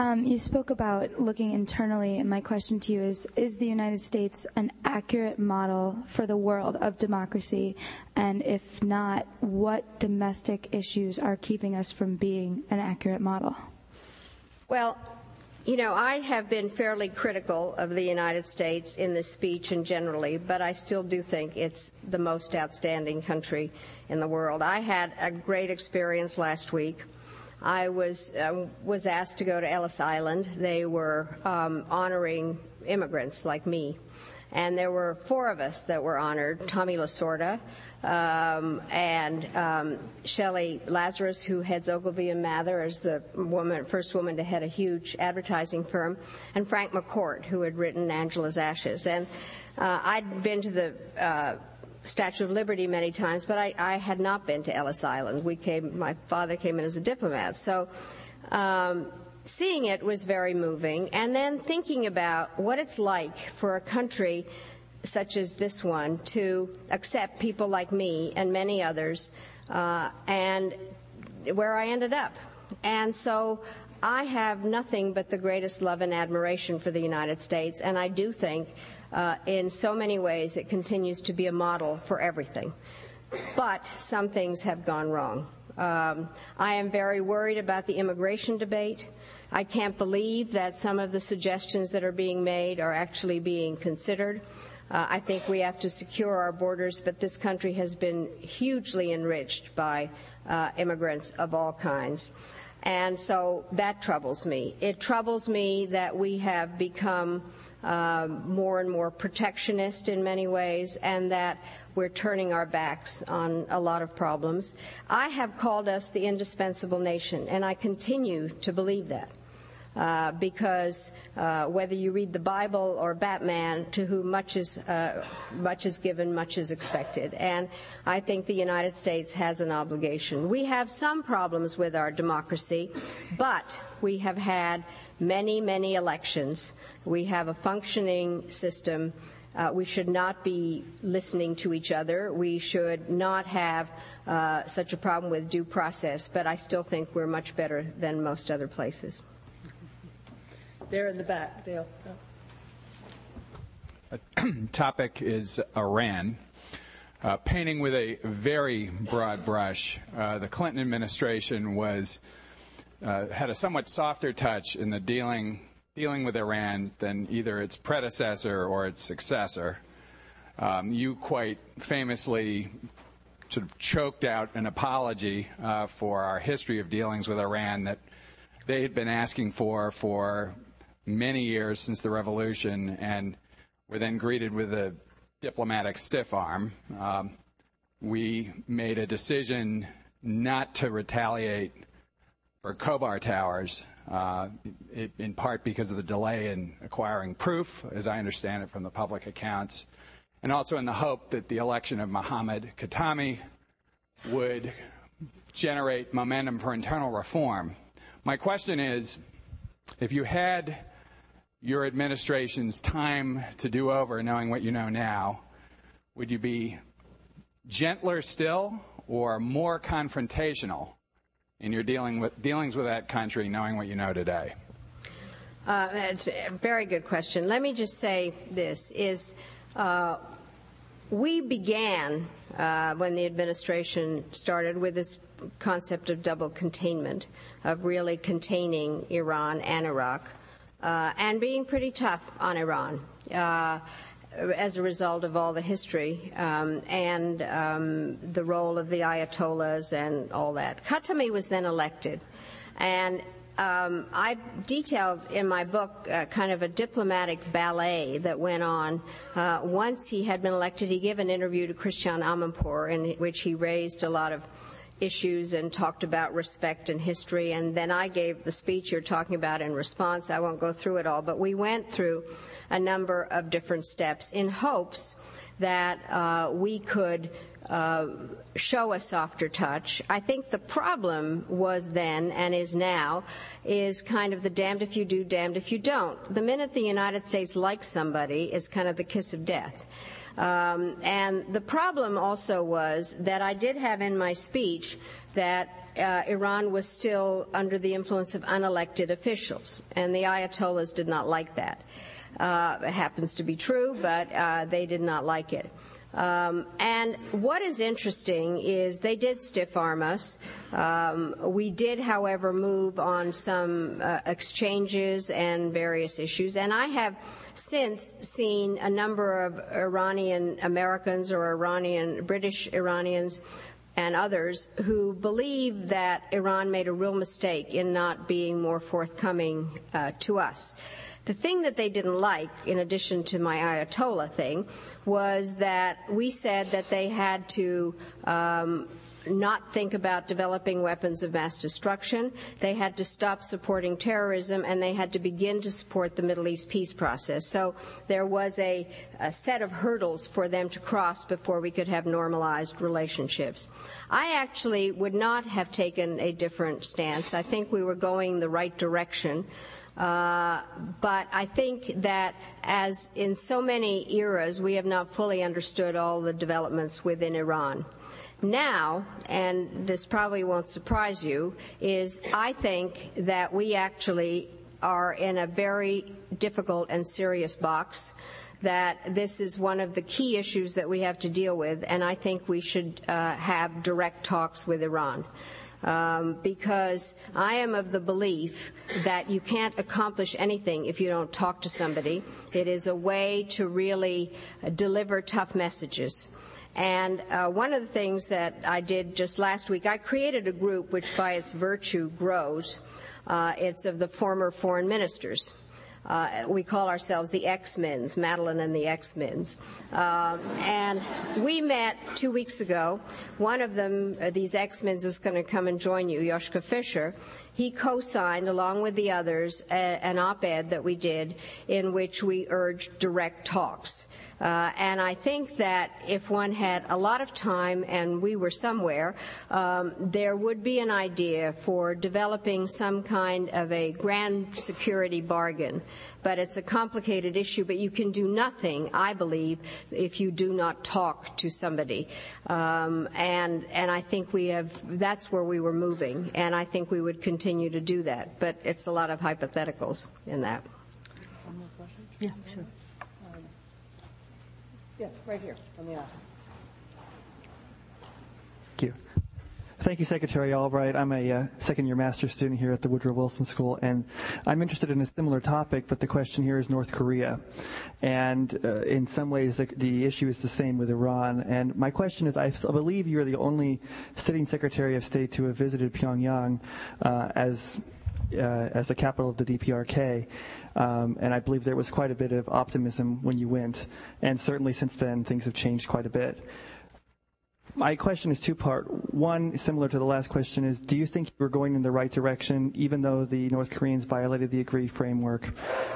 Speaker 6: Um, you spoke about looking internally, and my question to you is Is the United States an accurate model for the world of democracy? And if not, what domestic issues are keeping us from being an accurate model?
Speaker 3: Well, you know, I have been fairly critical of the United States in this speech and generally, but I still do think it's the most outstanding country in the world. I had a great experience last week I was uh, was asked to go to Ellis Island. They were um, honoring immigrants like me, and there were four of us that were honored: Tommy Lasorda um, and um, Shelly Lazarus, who heads Ogilvy and Mather, as the woman, first woman to head a huge advertising firm, and Frank McCourt, who had written Angela's Ashes. And uh, I'd been to the uh, Statue of Liberty many times, but I, I, had not been to Ellis Island. We came, my father came in as a diplomat. So um, seeing it was very moving. And then thinking about what it's like for a country such as this one to accept people like me and many others, uh, and where I ended up. And so I have nothing but the greatest love and admiration for the United States, and I do think uh, in so many ways, it continues to be a model for everything. But some things have gone wrong. Um, I am very worried about the immigration debate. I can't believe that some of the suggestions that are being made are actually being considered. Uh, I think we have to secure our borders, but this country has been hugely enriched by uh, immigrants of all kinds. And so that troubles me. It troubles me that we have become um, more and more protectionist in many ways, and that we're turning our backs on a lot of problems. I have called us the indispensable nation, and I continue to believe that. Uh, because uh, whether you read the Bible or Batman, to whom much is uh, much is given, much is expected, and I think the United States has an obligation. We have some problems with our democracy, but we have had many, many elections we have a functioning system. Uh, we should not be listening to each other. We should not have uh, such a problem with due process, but I still think we're much better than most other places.
Speaker 1: There in the back, Dale.
Speaker 7: Oh. *clears throat* topic is Iran. Uh, painting with a very broad brush, uh, the Clinton administration was had a somewhat softer touch in the dealing dealing with Iran than either its predecessor or its successor. Um, you quite famously sort of choked out an apology uh, for our history of dealings with Iran that they had been asking for for many years since the revolution and were then greeted with a diplomatic stiff arm. Um, we made a decision not to retaliate for Khobar Towers uh, in part because of the delay in acquiring proof, as I understand it from the public accounts, and also in the hope that the election of Mohammad Khatami would generate momentum for internal reform. My question is if you had your administration's time to do over, knowing what you know now, would you be gentler still or more confrontational in your dealing with, dealings with that country, knowing what you know today?
Speaker 3: Uh, it's a very good question. Let me just say this: is uh, we began uh, when the administration started with this concept of double containment, of really containing Iran and Iraq, uh, and being pretty tough on Iran. As a result of all the history um, and um, the role of the Ayatollahs and all that. Khatami was then elected, and um, I detailed in my book uh, kind of a diplomatic ballet that went on. Uh, once he had been elected, he gave an interview to Christiane Amanpour in which he raised a lot of issues and talked about respect and history. And then I gave the speech you're talking about in response. I won't go through it all, but we went through a number of different steps in hopes that uh, we could uh, show a softer touch. I think the problem was then and is now is kind of the damned if you do, damned if you don't. The minute the United States likes somebody is kind of the kiss of death. Um, and the problem also was that I did have in my speech that uh, Iran was still under the influence of unelected officials, and the Ayatollahs did not like that. Uh, it happens to be true, but uh, they did not like it. Um, and what is interesting is they did stiff arm us. Um, we did, however, move on some uh, exchanges and various issues. And I have since seen a number of Iranian Americans or Iranian British Iranians and others who believe that Iran made a real mistake in not being more forthcoming uh, to us. The thing that they didn't like, in addition to my Ayatollah thing, was that we said that they had to um, not think about developing weapons of mass destruction. They had to stop supporting terrorism and they had to begin to support the Middle East peace process. So there was a, a, set of hurdles for them to cross before we could have normalized relationships. I actually would not have taken a different stance. I think we were going the right direction. Uh, but I think that, as in so many eras, we have not fully understood all the developments within Iran. Now, and this probably won't surprise you, is I think that we actually are in a very difficult and serious box that this is one of the key issues that we have to deal with, and I think we should uh, have direct talks with Iran um, because I am of the belief that you can't accomplish anything if you don't talk to somebody. It is a way to really deliver tough messages. And uh, one of the things that I did just last week, I created a group which, by its virtue, grows. Uh, it's of the former foreign ministers. Uh, we call ourselves the X-Mens, Madeleine and the X-Mens. Um, and we met two weeks ago. One of them, uh, these X-Mens, is going to come and join you, Joschka Fischer. He co-signed, along with the others, a, an op-ed that we did in which we urged direct talks. Uh, and I think that if one had a lot of time and we were somewhere, um, there would be an idea for developing some kind of a grand security bargain. But it's a complicated issue, but you can do nothing, I believe, if you do not talk to somebody. Um, and, and I think we have, that's where we were moving, and I think we would continue to do that. But it's a lot of hypotheticals in that.
Speaker 1: One more question? Yeah, sure. Yes, right here on the aisle.
Speaker 8: Thank you. Thank you, Secretary Albright. I'm a uh, second year master's student here at the Woodrow Wilson School, and I'm interested in a similar topic, but the question here is North Korea. And uh, in some ways, the, the, issue is the same with Iran. And my question is I believe you're the only sitting Secretary of State to have visited Pyongyang uh, as, as the capital of the DPRK. Um, and I believe there was quite a bit of optimism when you went. And certainly since then, things have changed quite a bit. My question is two part. One, similar to the last question, is do you think you were going in the right direction even though the North Koreans violated the agreed framework?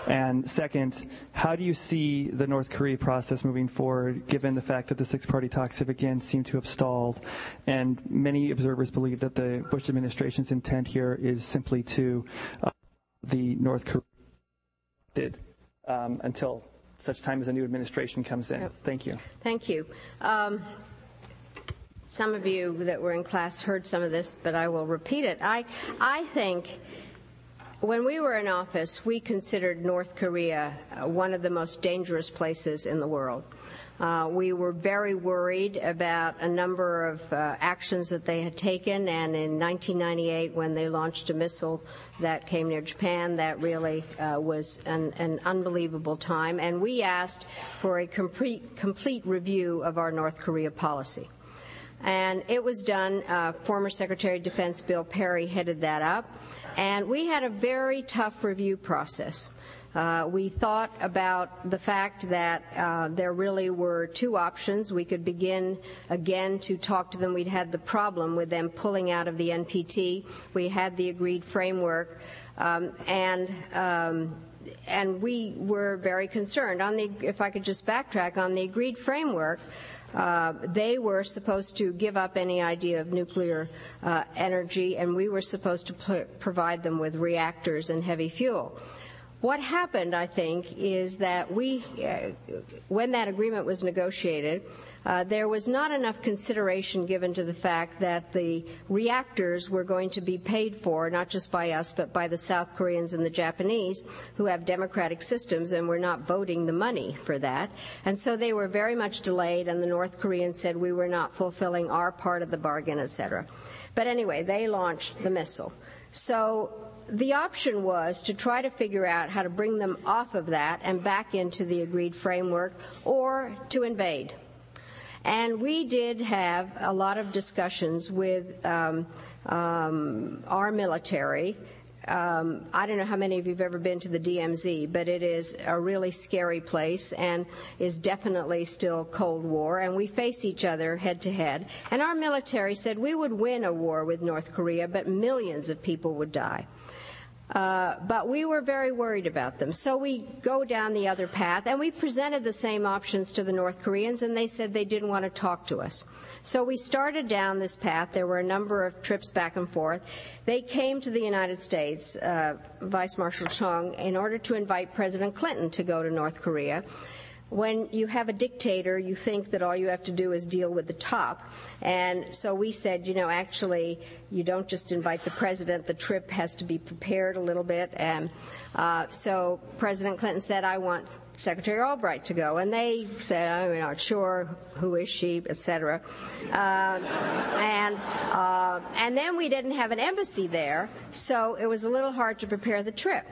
Speaker 8: And second, how do you see the North Korea process moving forward given the fact that the six party talks have again seemed to have stalled? And many observers believe that the Bush administration's intent here is simply to uh, the North Korea did um, until such time as a new administration comes in. Thank you.
Speaker 3: Thank you. Um, some of you that were in class heard some of this, but I will repeat it. I, I think when we were in office, we considered North Korea uh, one of the most dangerous places in the world. Uh, we were very worried about a number of uh, actions that they had taken, and in 1998, when they launched a missile that came near Japan, that really uh, was an, an, unbelievable time. And we asked for a complete, complete review of our North Korea policy. And it was done. Uh, former Secretary of Defense Bill Perry headed that up. And we had a very tough review process. Uh, we thought about the fact that uh, there really were two options. We could begin again to talk to them. We'd had the problem with them pulling out of the NPT. We had the agreed framework, um, and um, and we were very concerned. On the, if I could just backtrack on the agreed framework. Uh, they were supposed to give up any idea of nuclear uh, energy, and we were supposed to pr- provide them with reactors and heavy fuel. what happened, I think, is that we, uh, when that agreement was negotiated, uh, there was not enough consideration given to the fact that the reactors were going to be paid for, not just by us, but by the South Koreans and the Japanese, who have democratic systems and were not voting the money for that. And so they were very much delayed, and the North Koreans said we were not fulfilling our part of the bargain, etc. But anyway, they launched the missile. So the option was to try to figure out how to bring them off of that and back into the agreed framework or to invade. And we did have a lot of discussions with um, um, our military. Um, I don't know how many of you have ever been to the DMZ, but it is a really scary place and is definitely still Cold War. And we face each other head to head. And our military said we would win a war with North Korea, but millions of people would die. Uh, but we were very worried about them. So we go down the other path, and we presented the same options to the North Koreans, and they said they didn't want to talk to us. So we started down this path. There were a number of trips back and forth. They came to the United States, uh, Vice Marshal Chung, in order to invite President Clinton to go to North Korea when you have a dictator, you think that all you have to do is deal with the top. And so we said, you know, actually, you don't just invite the president, the trip has to be prepared a little bit. And uh, so President Clinton said, I want Secretary Albright to go, and they said, "I'm not sure who is she, etc." Uh, and uh, and then we didn't have an embassy there, so it was a little hard to prepare the trip.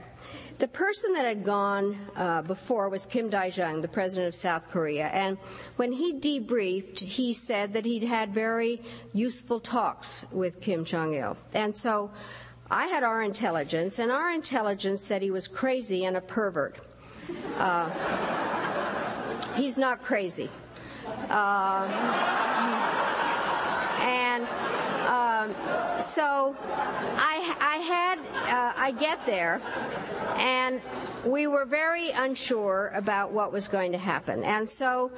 Speaker 3: The person that had gone uh, before was Kim Dae-jung, the president of South Korea, and when he debriefed, he said that he'd had very useful talks with Kim Jong Il, and so. I had our intelligence, and our intelligence said he was crazy and a pervert. Uh, he's not crazy. Uh, and so I, I had, uh, I get there, and we were very unsure about what was going to happen. And so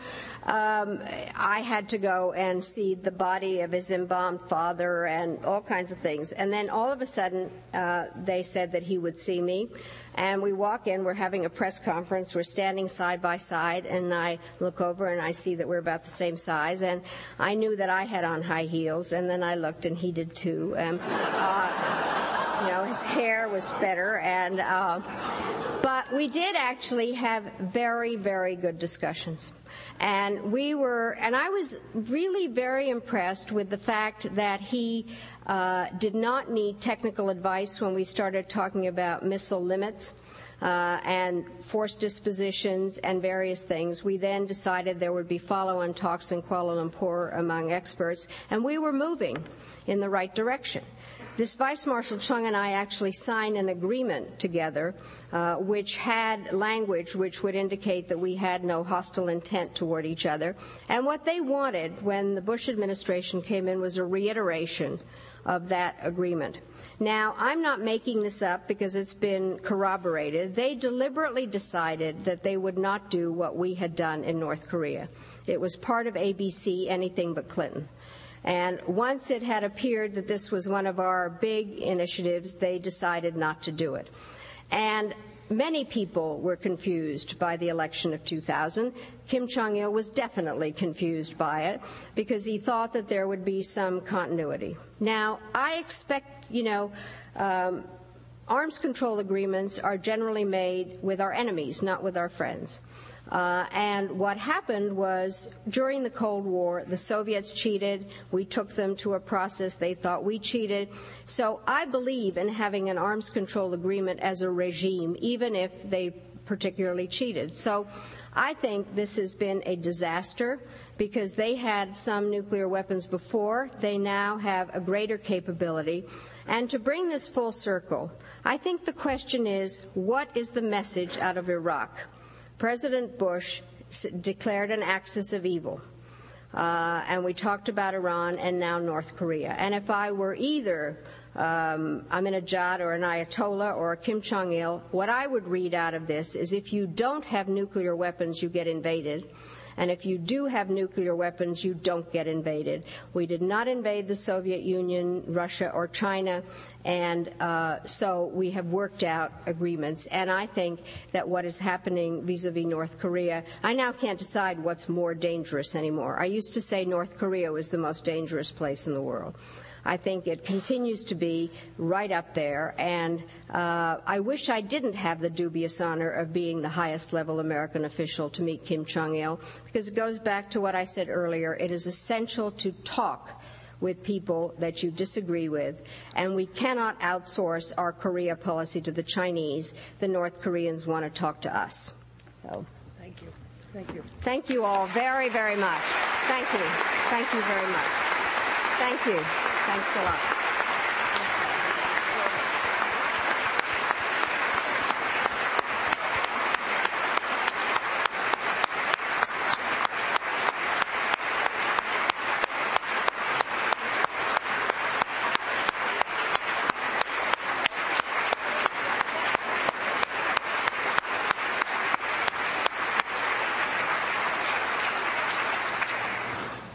Speaker 3: um, I had to go and see the body of his embalmed father and all kinds of things. And then all of a sudden, uh, they said that he would see me. And we walk in, we're having a press conference, we're standing side by side, and I look over and I see that we're about the same size. And I knew that I had on high heels, and then I looked and he did too. And, uh, you know, his hair was better, and uh, but we did actually have very, very good discussions. And we were, and I was really very impressed with the fact that he uh, did not need technical advice when we started talking about missile limits. Uh, and force dispositions and various things. We then decided there would be follow on talks in Kuala Lumpur among experts, and we were moving in the right direction. This Vice Marshal Chung and I actually signed an agreement together uh, which had language which would indicate that we had no hostile intent toward each other. And what they wanted when the Bush administration came in was a reiteration of that agreement. Now, I'm not making this up because it's been corroborated. They deliberately decided that they would not do what we had done in North Korea. It was part of ABC, anything but Clinton. And once it had appeared that this was one of our big initiatives, they decided not to do it. And many people were confused by the election of 2000. Kim Jong il was definitely confused by it because he thought that there would be some continuity. Now, I expect, you know, um, arms control agreements are generally made with our enemies, not with our friends. Uh, and what happened was during the Cold War, the Soviets cheated. We took them to a process they thought we cheated. So I believe in having an arms control agreement as a regime, even if they particularly cheated. So I think this has been a disaster because they had some nuclear weapons before. They now have a greater capability. And to bring this full circle, I think the question is what is the message out of Iraq? President Bush declared an axis of evil. Uh, and we talked about Iran and now North Korea. And if I were either um, Ahmadinejad or an Ayatollah or a Kim Jong il, what I would read out of this is if you don't have nuclear weapons, you get invaded. And if you do have nuclear weapons, you don't get invaded. We did not invade the Soviet Union, Russia, or China, and uh, so we have worked out agreements. And I think that what is happening vis a vis North Korea, I now can't decide what's more dangerous anymore. I used to say North Korea was the most dangerous place in the world. I think it continues to be right up there. And uh, I wish I didn't have the dubious honor of being the highest level American official to meet Kim Jong il, because it goes back to what I said earlier. It is essential to talk with people that you disagree with, and we cannot outsource our Korea policy to the Chinese. The North Koreans want to talk to us.
Speaker 1: So, thank you. Thank you.
Speaker 3: Thank you all very, very much. Thank you. Thank you very much. Thank you. Thanks a lot.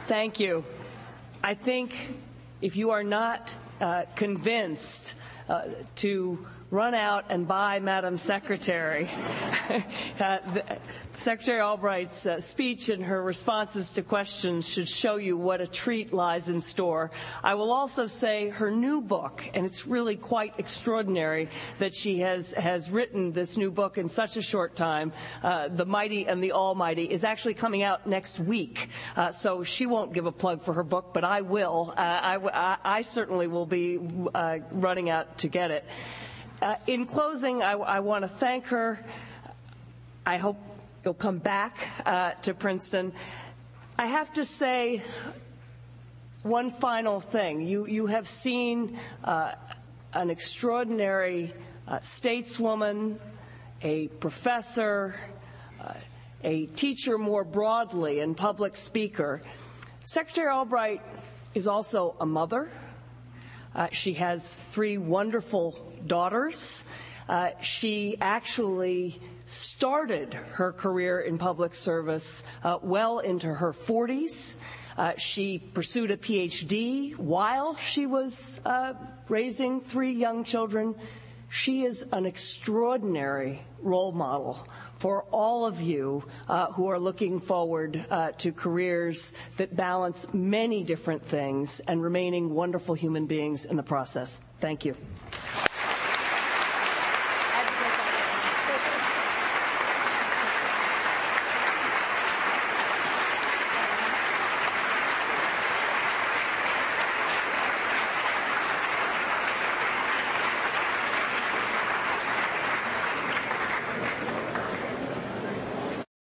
Speaker 1: Thank you. I think if you are not uh, convinced uh, to run out and buy Madam Secretary. *laughs* uh, Secretary Albright's uh, speech and her responses to questions should show you what a treat lies in store. I will also say her new book, and it's really quite extraordinary that she has, has written this new book in such a short time, uh, The Mighty and the Almighty, is actually coming out next week. Uh, so she won't give a plug for her book, but I will. Uh, I, I, I, certainly will be uh, running out to get it. Uh, in closing, I, I want to thank her. I hope you'll come back uh, to Princeton. I have to say one final thing. You, you have seen uh, an extraordinary uh, stateswoman, a professor, uh, a teacher more broadly, and public speaker. Secretary Albright is also a mother. Uh, she has three wonderful daughters. Uh, she actually started her career in public service uh, well into her 40s. Uh, she pursued a PhD while she was uh, raising three young children. She is an extraordinary role model for all of you uh, who are looking forward uh, to careers that balance many different things and remaining wonderful human beings in the process. Thank you.